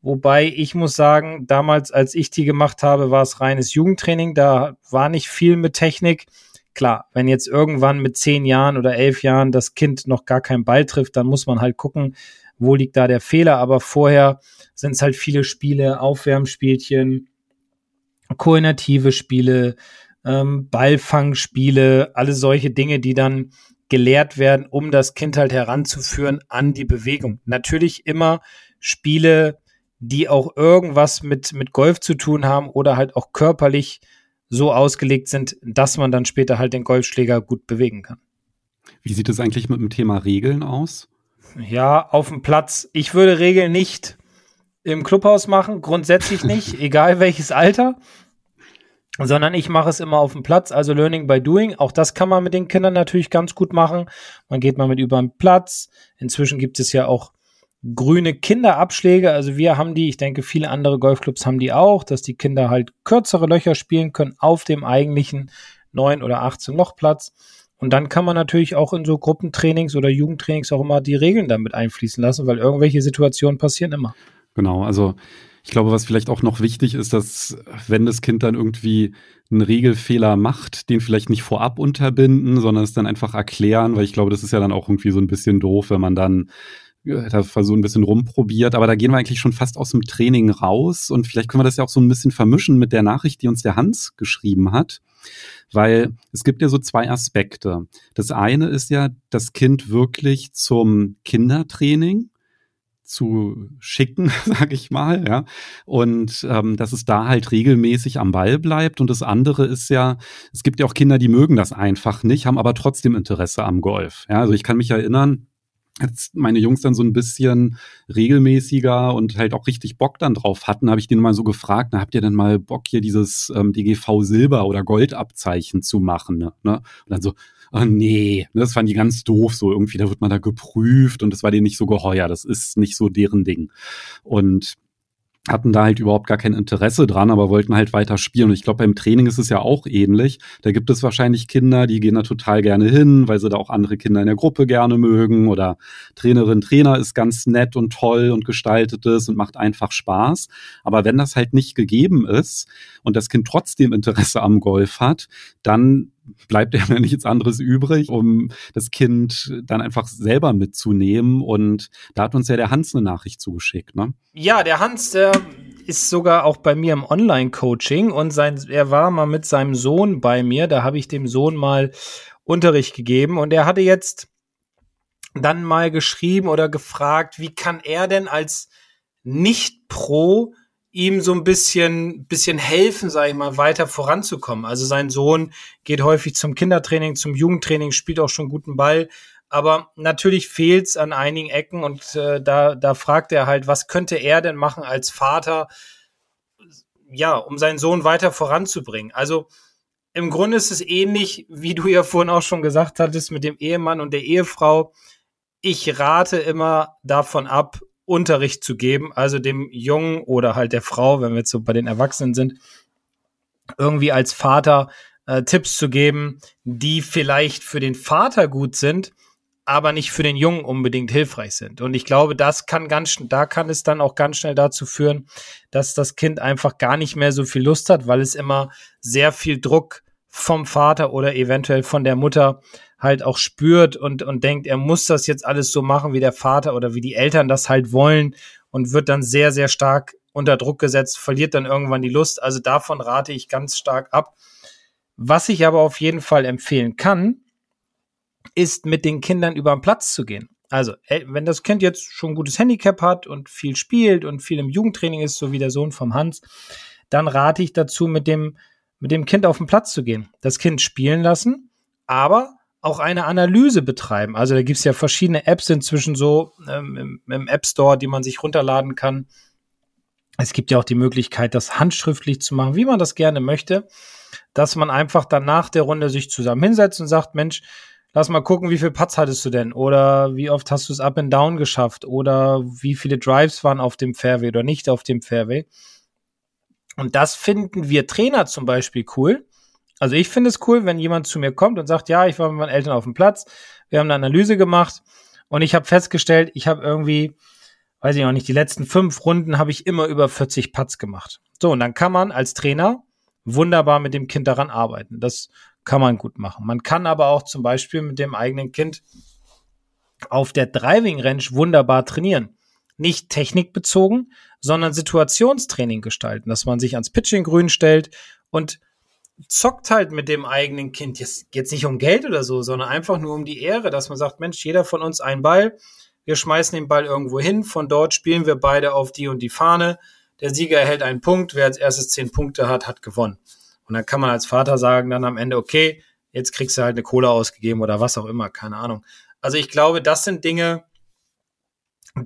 Wobei ich muss sagen, damals, als ich die gemacht habe, war es reines Jugendtraining. Da war nicht viel mit Technik. Klar, wenn jetzt irgendwann mit zehn Jahren oder elf Jahren das Kind noch gar keinen Ball trifft, dann muss man halt gucken, wo liegt da der Fehler. Aber vorher sind es halt viele Spiele, Aufwärmspielchen, koordinative Spiele, ähm, Ballfangspiele, alle solche Dinge, die dann gelehrt werden, um das Kind halt heranzuführen an die Bewegung. Natürlich immer Spiele, die auch irgendwas mit, mit Golf zu tun haben oder halt auch körperlich so ausgelegt sind, dass man dann später halt den Golfschläger gut bewegen kann. Wie sieht es eigentlich mit dem Thema Regeln aus? Ja, auf dem Platz. Ich würde Regeln nicht im Clubhaus machen, grundsätzlich nicht, egal welches Alter sondern ich mache es immer auf dem Platz, also Learning by Doing. Auch das kann man mit den Kindern natürlich ganz gut machen. Man geht mal mit über den Platz. Inzwischen gibt es ja auch grüne Kinderabschläge. Also wir haben die, ich denke, viele andere Golfclubs haben die auch, dass die Kinder halt kürzere Löcher spielen können auf dem eigentlichen 9 oder 18 Lochplatz. Und dann kann man natürlich auch in so Gruppentrainings oder Jugendtrainings auch immer die Regeln damit einfließen lassen, weil irgendwelche Situationen passieren immer. Genau, also ich glaube, was vielleicht auch noch wichtig ist, dass wenn das Kind dann irgendwie einen Regelfehler macht, den vielleicht nicht vorab unterbinden, sondern es dann einfach erklären, weil ich glaube, das ist ja dann auch irgendwie so ein bisschen doof, wenn man dann da so ein bisschen rumprobiert, aber da gehen wir eigentlich schon fast aus dem Training raus und vielleicht können wir das ja auch so ein bisschen vermischen mit der Nachricht, die uns der Hans geschrieben hat, weil es gibt ja so zwei Aspekte. Das eine ist ja, das Kind wirklich zum Kindertraining zu schicken, sage ich mal, ja. Und ähm, dass es da halt regelmäßig am Ball bleibt. Und das andere ist ja, es gibt ja auch Kinder, die mögen das einfach nicht, haben aber trotzdem Interesse am Golf. Ja, also ich kann mich erinnern, als meine Jungs dann so ein bisschen regelmäßiger und halt auch richtig Bock dann drauf hatten, habe ich den mal so gefragt, na, habt ihr denn mal Bock hier dieses ähm, DGV Silber oder Goldabzeichen zu machen? Ne? Und dann so, oh nee, ne, das fand die ganz doof, so irgendwie, da wird man da geprüft und das war denen nicht so geheuer, das ist nicht so deren Ding. Und hatten da halt überhaupt gar kein Interesse dran, aber wollten halt weiter spielen. Und ich glaube, beim Training ist es ja auch ähnlich. Da gibt es wahrscheinlich Kinder, die gehen da total gerne hin, weil sie da auch andere Kinder in der Gruppe gerne mögen. Oder Trainerin, Trainer ist ganz nett und toll und gestaltet es und macht einfach Spaß. Aber wenn das halt nicht gegeben ist und das Kind trotzdem Interesse am Golf hat, dann bleibt ja nichts anderes übrig, um das Kind dann einfach selber mitzunehmen. Und da hat uns ja der Hans eine Nachricht zugeschickt, ne? Ja, der Hans, der ist sogar auch bei mir im Online-Coaching und sein, er war mal mit seinem Sohn bei mir. Da habe ich dem Sohn mal Unterricht gegeben und er hatte jetzt dann mal geschrieben oder gefragt, wie kann er denn als Nicht-Pro ihm so ein bisschen, bisschen helfen, sage ich mal, weiter voranzukommen. Also sein Sohn geht häufig zum Kindertraining, zum Jugendtraining, spielt auch schon guten Ball. Aber natürlich fehlt's an einigen Ecken und äh, da, da fragt er halt, was könnte er denn machen als Vater? ja, um seinen Sohn weiter voranzubringen. Also im Grunde ist es ähnlich, wie du ja vorhin auch schon gesagt hattest, mit dem Ehemann und der Ehefrau. Ich rate immer davon ab, Unterricht zu geben, also dem Jungen oder halt der Frau, wenn wir jetzt so bei den Erwachsenen sind, irgendwie als Vater äh, Tipps zu geben, die vielleicht für den Vater gut sind, aber nicht für den Jungen unbedingt hilfreich sind. Und ich glaube, das kann ganz, da kann es dann auch ganz schnell dazu führen, dass das Kind einfach gar nicht mehr so viel Lust hat, weil es immer sehr viel Druck vom Vater oder eventuell von der Mutter halt auch spürt und, und denkt, er muss das jetzt alles so machen, wie der Vater oder wie die Eltern das halt wollen und wird dann sehr, sehr stark unter Druck gesetzt, verliert dann irgendwann die Lust. Also davon rate ich ganz stark ab. Was ich aber auf jeden Fall empfehlen kann, ist mit den Kindern über den Platz zu gehen. Also, wenn das Kind jetzt schon ein gutes Handicap hat und viel spielt und viel im Jugendtraining ist, so wie der Sohn vom Hans, dann rate ich dazu, mit dem, mit dem Kind auf den Platz zu gehen. Das Kind spielen lassen, aber auch eine Analyse betreiben. Also da gibt es ja verschiedene Apps inzwischen so ähm, im, im App Store, die man sich runterladen kann. Es gibt ja auch die Möglichkeit, das handschriftlich zu machen, wie man das gerne möchte, dass man einfach dann nach der Runde sich zusammen hinsetzt und sagt, Mensch, lass mal gucken, wie viel Putts hattest du denn? Oder wie oft hast du es up and down geschafft? Oder wie viele Drives waren auf dem Fairway oder nicht auf dem Fairway? Und das finden wir Trainer zum Beispiel cool. Also ich finde es cool, wenn jemand zu mir kommt und sagt, ja, ich war mit meinen Eltern auf dem Platz, wir haben eine Analyse gemacht und ich habe festgestellt, ich habe irgendwie, weiß ich noch nicht, die letzten fünf Runden habe ich immer über 40 Putts gemacht. So, und dann kann man als Trainer wunderbar mit dem Kind daran arbeiten. Das kann man gut machen. Man kann aber auch zum Beispiel mit dem eigenen Kind auf der Driving Range wunderbar trainieren. Nicht technikbezogen, sondern Situationstraining gestalten, dass man sich ans Pitching grün stellt und zockt halt mit dem eigenen Kind. Jetzt, jetzt nicht um Geld oder so, sondern einfach nur um die Ehre, dass man sagt, Mensch, jeder von uns einen Ball. Wir schmeißen den Ball irgendwo hin. Von dort spielen wir beide auf die und die Fahne. Der Sieger erhält einen Punkt. Wer als erstes zehn Punkte hat, hat gewonnen. Und dann kann man als Vater sagen dann am Ende, okay, jetzt kriegst du halt eine Kohle ausgegeben oder was auch immer, keine Ahnung. Also ich glaube, das sind Dinge,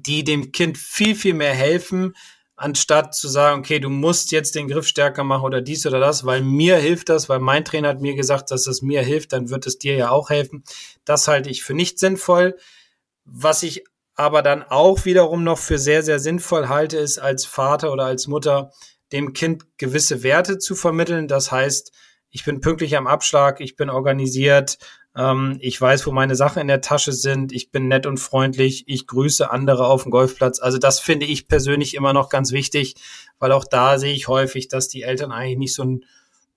die dem Kind viel, viel mehr helfen, anstatt zu sagen, okay, du musst jetzt den Griff stärker machen oder dies oder das, weil mir hilft das, weil mein Trainer hat mir gesagt, dass es mir hilft, dann wird es dir ja auch helfen. Das halte ich für nicht sinnvoll. Was ich aber dann auch wiederum noch für sehr, sehr sinnvoll halte, ist als Vater oder als Mutter dem Kind gewisse Werte zu vermitteln. Das heißt, ich bin pünktlich am Abschlag, ich bin organisiert, ähm, ich weiß, wo meine Sachen in der Tasche sind. Ich bin nett und freundlich. Ich grüße andere auf dem Golfplatz. Also das finde ich persönlich immer noch ganz wichtig, weil auch da sehe ich häufig, dass die Eltern eigentlich nicht so ein,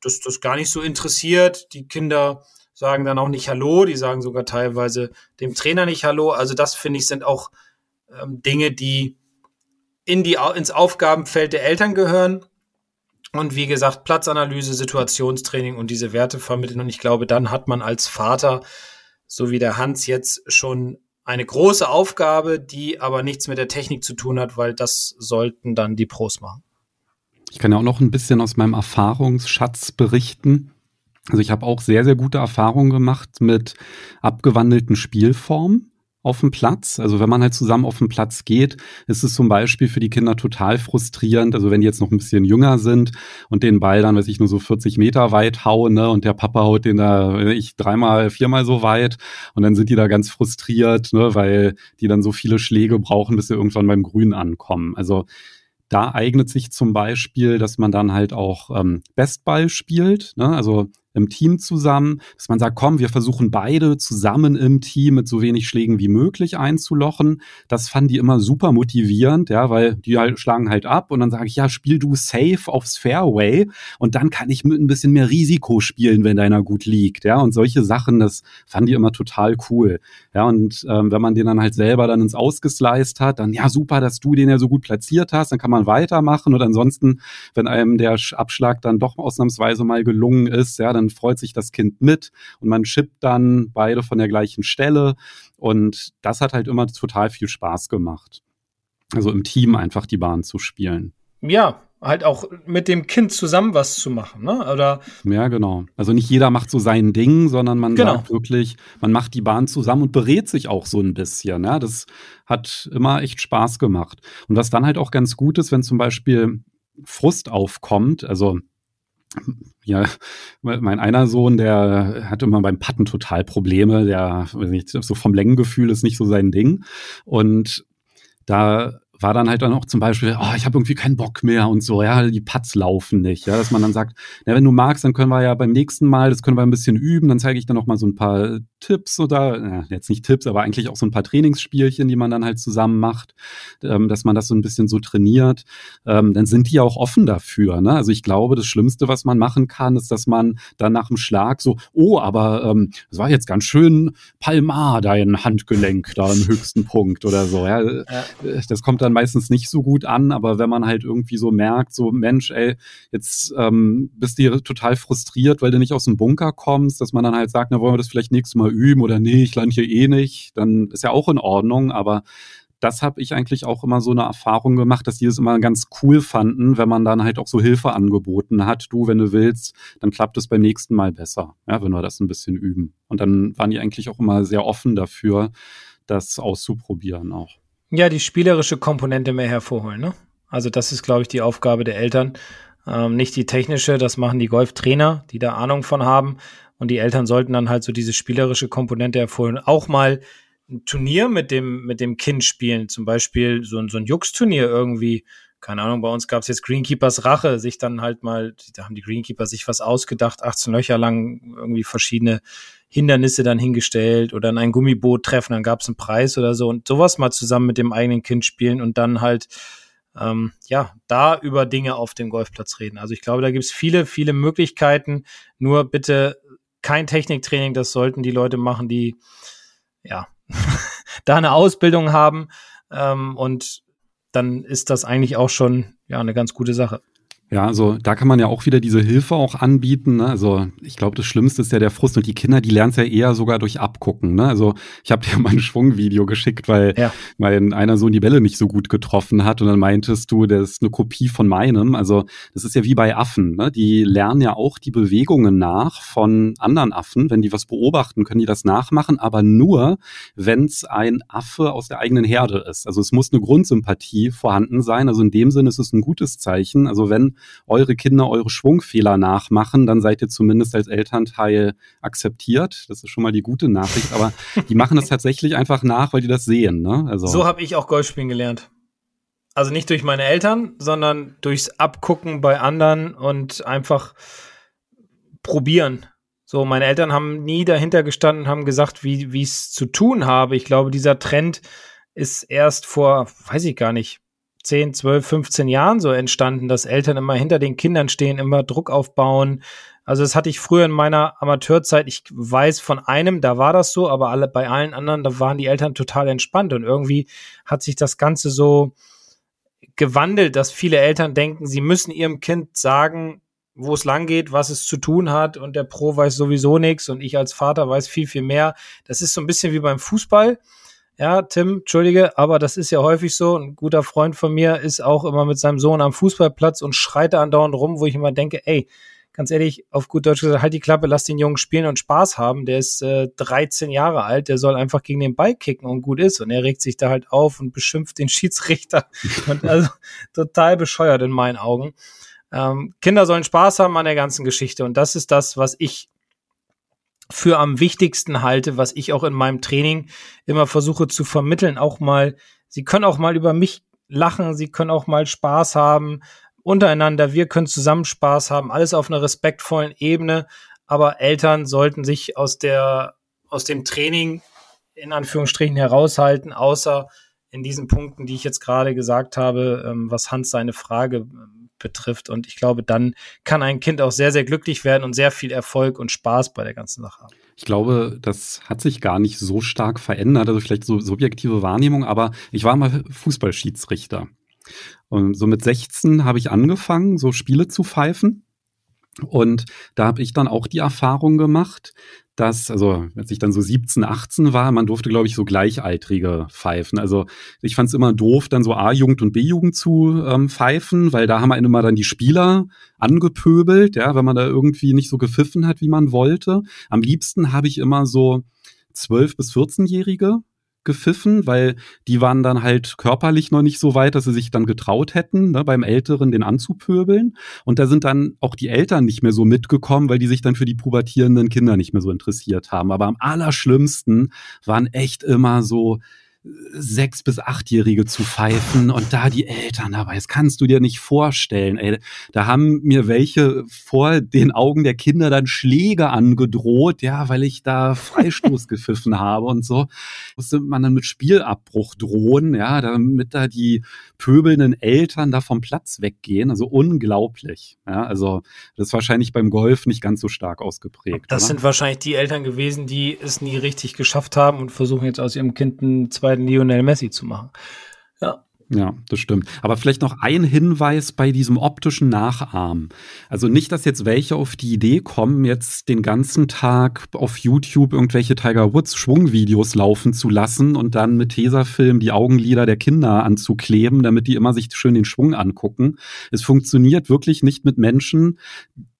das, das gar nicht so interessiert. Die Kinder sagen dann auch nicht Hallo. Die sagen sogar teilweise dem Trainer nicht Hallo. Also das finde ich sind auch ähm, Dinge, die in die, ins Aufgabenfeld der Eltern gehören und wie gesagt, Platzanalyse, Situationstraining und diese Werte vermitteln. Und ich glaube, dann hat man als Vater, so wie der Hans jetzt schon eine große Aufgabe, die aber nichts mit der Technik zu tun hat, weil das sollten dann die Pros machen. Ich kann ja auch noch ein bisschen aus meinem Erfahrungsschatz berichten. Also ich habe auch sehr, sehr gute Erfahrungen gemacht mit abgewandelten Spielformen auf dem Platz. Also wenn man halt zusammen auf den Platz geht, ist es zum Beispiel für die Kinder total frustrierend. Also wenn die jetzt noch ein bisschen jünger sind und den Ball dann, weiß ich, nur so 40 Meter weit hauen, ne, und der Papa haut den da, ich dreimal, viermal so weit und dann sind die da ganz frustriert, ne, weil die dann so viele Schläge brauchen, bis sie irgendwann beim Grün ankommen. Also da eignet sich zum Beispiel, dass man dann halt auch ähm, Bestball spielt. Ne? Also im Team zusammen, dass man sagt, komm, wir versuchen beide zusammen im Team mit so wenig Schlägen wie möglich einzulochen. Das fanden die immer super motivierend, ja, weil die halt schlagen halt ab und dann sage ich, ja, spiel du safe aufs Fairway und dann kann ich mit ein bisschen mehr Risiko spielen, wenn deiner gut liegt, ja, und solche Sachen, das fanden die immer total cool, ja, und ähm, wenn man den dann halt selber dann ins Ausgesliced hat, dann ja, super, dass du den ja so gut platziert hast, dann kann man weitermachen. Und ansonsten, wenn einem der Abschlag dann doch ausnahmsweise mal gelungen ist, ja, dann dann freut sich das Kind mit und man schippt dann beide von der gleichen Stelle. Und das hat halt immer total viel Spaß gemacht. Also im Team einfach die Bahn zu spielen. Ja, halt auch mit dem Kind zusammen was zu machen, ne? Oder ja, genau. Also nicht jeder macht so sein Ding, sondern man genau. sagt wirklich, man macht die Bahn zusammen und berät sich auch so ein bisschen. Ne? Das hat immer echt Spaß gemacht. Und was dann halt auch ganz gut ist, wenn zum Beispiel Frust aufkommt. Also ja, mein einer Sohn, der hat immer beim Patten total Probleme. Der, weiß nicht, so vom Längengefühl ist nicht so sein Ding. Und da war dann halt dann auch zum Beispiel, oh, ich habe irgendwie keinen Bock mehr und so, ja, die Putts laufen nicht, ja, dass man dann sagt, ja, wenn du magst, dann können wir ja beim nächsten Mal, das können wir ein bisschen üben, dann zeige ich dann noch mal so ein paar Tipps oder, ja, jetzt nicht Tipps, aber eigentlich auch so ein paar Trainingsspielchen, die man dann halt zusammen macht, ähm, dass man das so ein bisschen so trainiert, ähm, dann sind die ja auch offen dafür, ne? Also ich glaube, das Schlimmste, was man machen kann, ist, dass man dann nach dem Schlag so, oh, aber ähm, das war jetzt ganz schön Palmar, dein Handgelenk da im höchsten Punkt oder so, ja. ja. Das kommt dann meistens nicht so gut an, aber wenn man halt irgendwie so merkt, so Mensch, ey, jetzt ähm, bist du total frustriert, weil du nicht aus dem Bunker kommst, dass man dann halt sagt, na wollen wir das vielleicht nächstes Mal üben oder nee, ich lande hier eh nicht, dann ist ja auch in Ordnung, aber das habe ich eigentlich auch immer so eine Erfahrung gemacht, dass die es immer ganz cool fanden, wenn man dann halt auch so Hilfe angeboten hat. Du, wenn du willst, dann klappt es beim nächsten Mal besser, ja, wenn wir das ein bisschen üben. Und dann waren die eigentlich auch immer sehr offen dafür, das auszuprobieren auch. Ja, die spielerische Komponente mehr hervorholen. Ne? Also das ist, glaube ich, die Aufgabe der Eltern. Ähm, nicht die technische, das machen die Golftrainer, die da Ahnung von haben. Und die Eltern sollten dann halt so diese spielerische Komponente hervorholen. Auch mal ein Turnier mit dem, mit dem Kind spielen. Zum Beispiel so, so ein Jux-Turnier irgendwie. Keine Ahnung, bei uns gab es jetzt Greenkeepers Rache, sich dann halt mal, da haben die Greenkeeper sich was ausgedacht, 18 Löcher lang irgendwie verschiedene Hindernisse dann hingestellt oder in ein Gummiboot treffen, dann gab es einen Preis oder so und sowas mal zusammen mit dem eigenen Kind spielen und dann halt ähm, ja da über Dinge auf dem Golfplatz reden. Also ich glaube, da gibt es viele, viele Möglichkeiten. Nur bitte kein Techniktraining, das sollten die Leute machen, die ja da eine Ausbildung haben ähm, und dann ist das eigentlich auch schon ja eine ganz gute Sache. Ja, also da kann man ja auch wieder diese Hilfe auch anbieten. Ne? Also ich glaube, das Schlimmste ist ja der Frust und die Kinder, die lernen es ja eher sogar durch Abgucken. Ne? Also ich habe dir mal ein Schwungvideo geschickt, weil ja. mein einer Sohn die Bälle nicht so gut getroffen hat und dann meintest du, das ist eine Kopie von meinem. Also das ist ja wie bei Affen. Ne? Die lernen ja auch die Bewegungen nach von anderen Affen. Wenn die was beobachten, können die das nachmachen, aber nur, wenn es ein Affe aus der eigenen Herde ist. Also es muss eine Grundsympathie vorhanden sein. Also in dem Sinne ist es ein gutes Zeichen. Also wenn eure Kinder eure Schwungfehler nachmachen, dann seid ihr zumindest als Elternteil akzeptiert. Das ist schon mal die gute Nachricht. Aber die machen das tatsächlich einfach nach, weil die das sehen. Ne? Also. So habe ich auch Golfspielen gelernt. Also nicht durch meine Eltern, sondern durchs Abgucken bei anderen und einfach probieren. So, meine Eltern haben nie dahinter gestanden, haben gesagt, wie wie es zu tun habe. Ich glaube, dieser Trend ist erst vor, weiß ich gar nicht, 10, 12, 15 Jahren so entstanden, dass Eltern immer hinter den Kindern stehen, immer Druck aufbauen. Also das hatte ich früher in meiner Amateurzeit. Ich weiß von einem, da war das so, aber alle bei allen anderen, da waren die Eltern total entspannt und irgendwie hat sich das Ganze so gewandelt, dass viele Eltern denken, sie müssen ihrem Kind sagen, wo es lang geht, was es zu tun hat und der Pro weiß sowieso nichts und ich als Vater weiß viel, viel mehr. Das ist so ein bisschen wie beim Fußball ja, Tim, entschuldige, aber das ist ja häufig so. Ein guter Freund von mir ist auch immer mit seinem Sohn am Fußballplatz und schreit da andauernd rum, wo ich immer denke, ey, ganz ehrlich, auf gut Deutsch gesagt, halt die Klappe, lass den Jungen spielen und Spaß haben. Der ist äh, 13 Jahre alt, der soll einfach gegen den Ball kicken und gut ist. Und er regt sich da halt auf und beschimpft den Schiedsrichter. und also total bescheuert in meinen Augen. Ähm, Kinder sollen Spaß haben an der ganzen Geschichte. Und das ist das, was ich für am wichtigsten halte, was ich auch in meinem Training immer versuche zu vermitteln, auch mal, sie können auch mal über mich lachen, sie können auch mal Spaß haben untereinander, wir können zusammen Spaß haben, alles auf einer respektvollen Ebene, aber Eltern sollten sich aus der aus dem Training in Anführungsstrichen heraushalten, außer in diesen Punkten, die ich jetzt gerade gesagt habe, ähm, was Hans seine Frage betrifft. Und ich glaube, dann kann ein Kind auch sehr, sehr glücklich werden und sehr viel Erfolg und Spaß bei der ganzen Sache haben. Ich glaube, das hat sich gar nicht so stark verändert, also vielleicht so subjektive Wahrnehmung, aber ich war mal Fußballschiedsrichter. Und so mit 16 habe ich angefangen, so Spiele zu pfeifen. Und da habe ich dann auch die Erfahrung gemacht, dass, also als ich dann so 17, 18 war, man durfte, glaube ich, so Gleichaltrige pfeifen. Also ich fand es immer doof, dann so A-Jugend und B-Jugend zu ähm, pfeifen, weil da haben einen immer dann die Spieler angepöbelt, ja, wenn man da irgendwie nicht so gepfiffen hat, wie man wollte. Am liebsten habe ich immer so 12- bis 14-Jährige gepfiffen, weil die waren dann halt körperlich noch nicht so weit, dass sie sich dann getraut hätten, ne, beim Älteren den anzupöbeln. Und da sind dann auch die Eltern nicht mehr so mitgekommen, weil die sich dann für die pubertierenden Kinder nicht mehr so interessiert haben. Aber am allerschlimmsten waren echt immer so sechs- bis achtjährige zu pfeifen und da die Eltern dabei. Das kannst du dir nicht vorstellen. Ey. Da haben mir welche vor den Augen der Kinder dann Schläge angedroht, ja, weil ich da Freistoß gepfiffen habe und so. Musste man dann mit Spielabbruch drohen, ja, damit da die pöbelnden Eltern da vom Platz weggehen. Also unglaublich. Ja, also das ist wahrscheinlich beim Golf nicht ganz so stark ausgeprägt. Das oder? sind wahrscheinlich die Eltern gewesen, die es nie richtig geschafft haben und versuchen jetzt aus ihrem Kind ein zwei Lionel Messi zu machen. Ja. Ja, das stimmt. Aber vielleicht noch ein Hinweis bei diesem optischen Nachahmen. Also nicht, dass jetzt welche auf die Idee kommen, jetzt den ganzen Tag auf YouTube irgendwelche Tiger Woods Schwungvideos laufen zu lassen und dann mit Tesafilm die Augenlider der Kinder anzukleben, damit die immer sich schön den Schwung angucken. Es funktioniert wirklich nicht mit Menschen,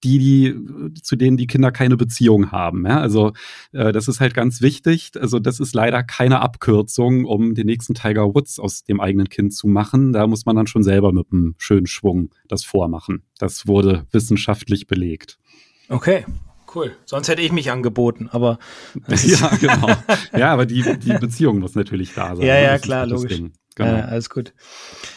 die, die, zu denen die Kinder keine Beziehung haben. Ja? Also äh, das ist halt ganz wichtig. Also das ist leider keine Abkürzung, um den nächsten Tiger Woods aus dem eigenen Kind zu machen. Da muss man dann schon selber mit einem schönen Schwung das vormachen. Das wurde wissenschaftlich belegt. Okay, cool. Sonst hätte ich mich angeboten, aber. ja, genau. Ja, aber die, die Beziehung muss natürlich da sein. Ja, ne? ja, klar, logisch. Ding. Genau. Äh, alles gut.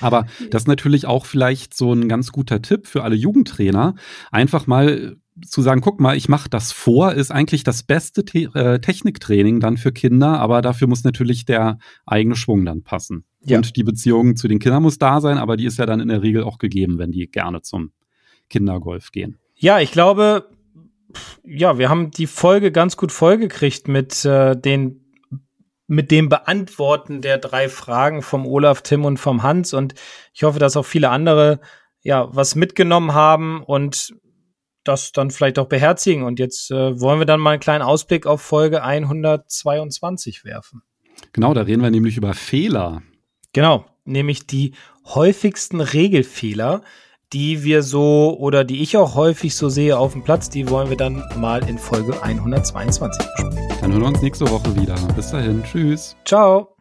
Aber das ist natürlich auch vielleicht so ein ganz guter Tipp für alle Jugendtrainer. Einfach mal zu sagen, guck mal, ich mache das vor, ist eigentlich das beste Te äh, Techniktraining dann für Kinder, aber dafür muss natürlich der eigene Schwung dann passen. Ja. Und die Beziehung zu den Kindern muss da sein, aber die ist ja dann in der Regel auch gegeben, wenn die gerne zum Kindergolf gehen. Ja, ich glaube, ja, wir haben die Folge ganz gut vollgekriegt mit äh, den mit dem Beantworten der drei Fragen vom Olaf, Tim und vom Hans. Und ich hoffe, dass auch viele andere ja was mitgenommen haben und das dann vielleicht auch beherzigen. Und jetzt äh, wollen wir dann mal einen kleinen Ausblick auf Folge 122 werfen. Genau, da reden wir nämlich über Fehler. Genau, nämlich die häufigsten Regelfehler, die wir so oder die ich auch häufig so sehe auf dem Platz, die wollen wir dann mal in Folge 122 besprechen. Dann hören wir uns nächste Woche wieder. Bis dahin. Tschüss. Ciao.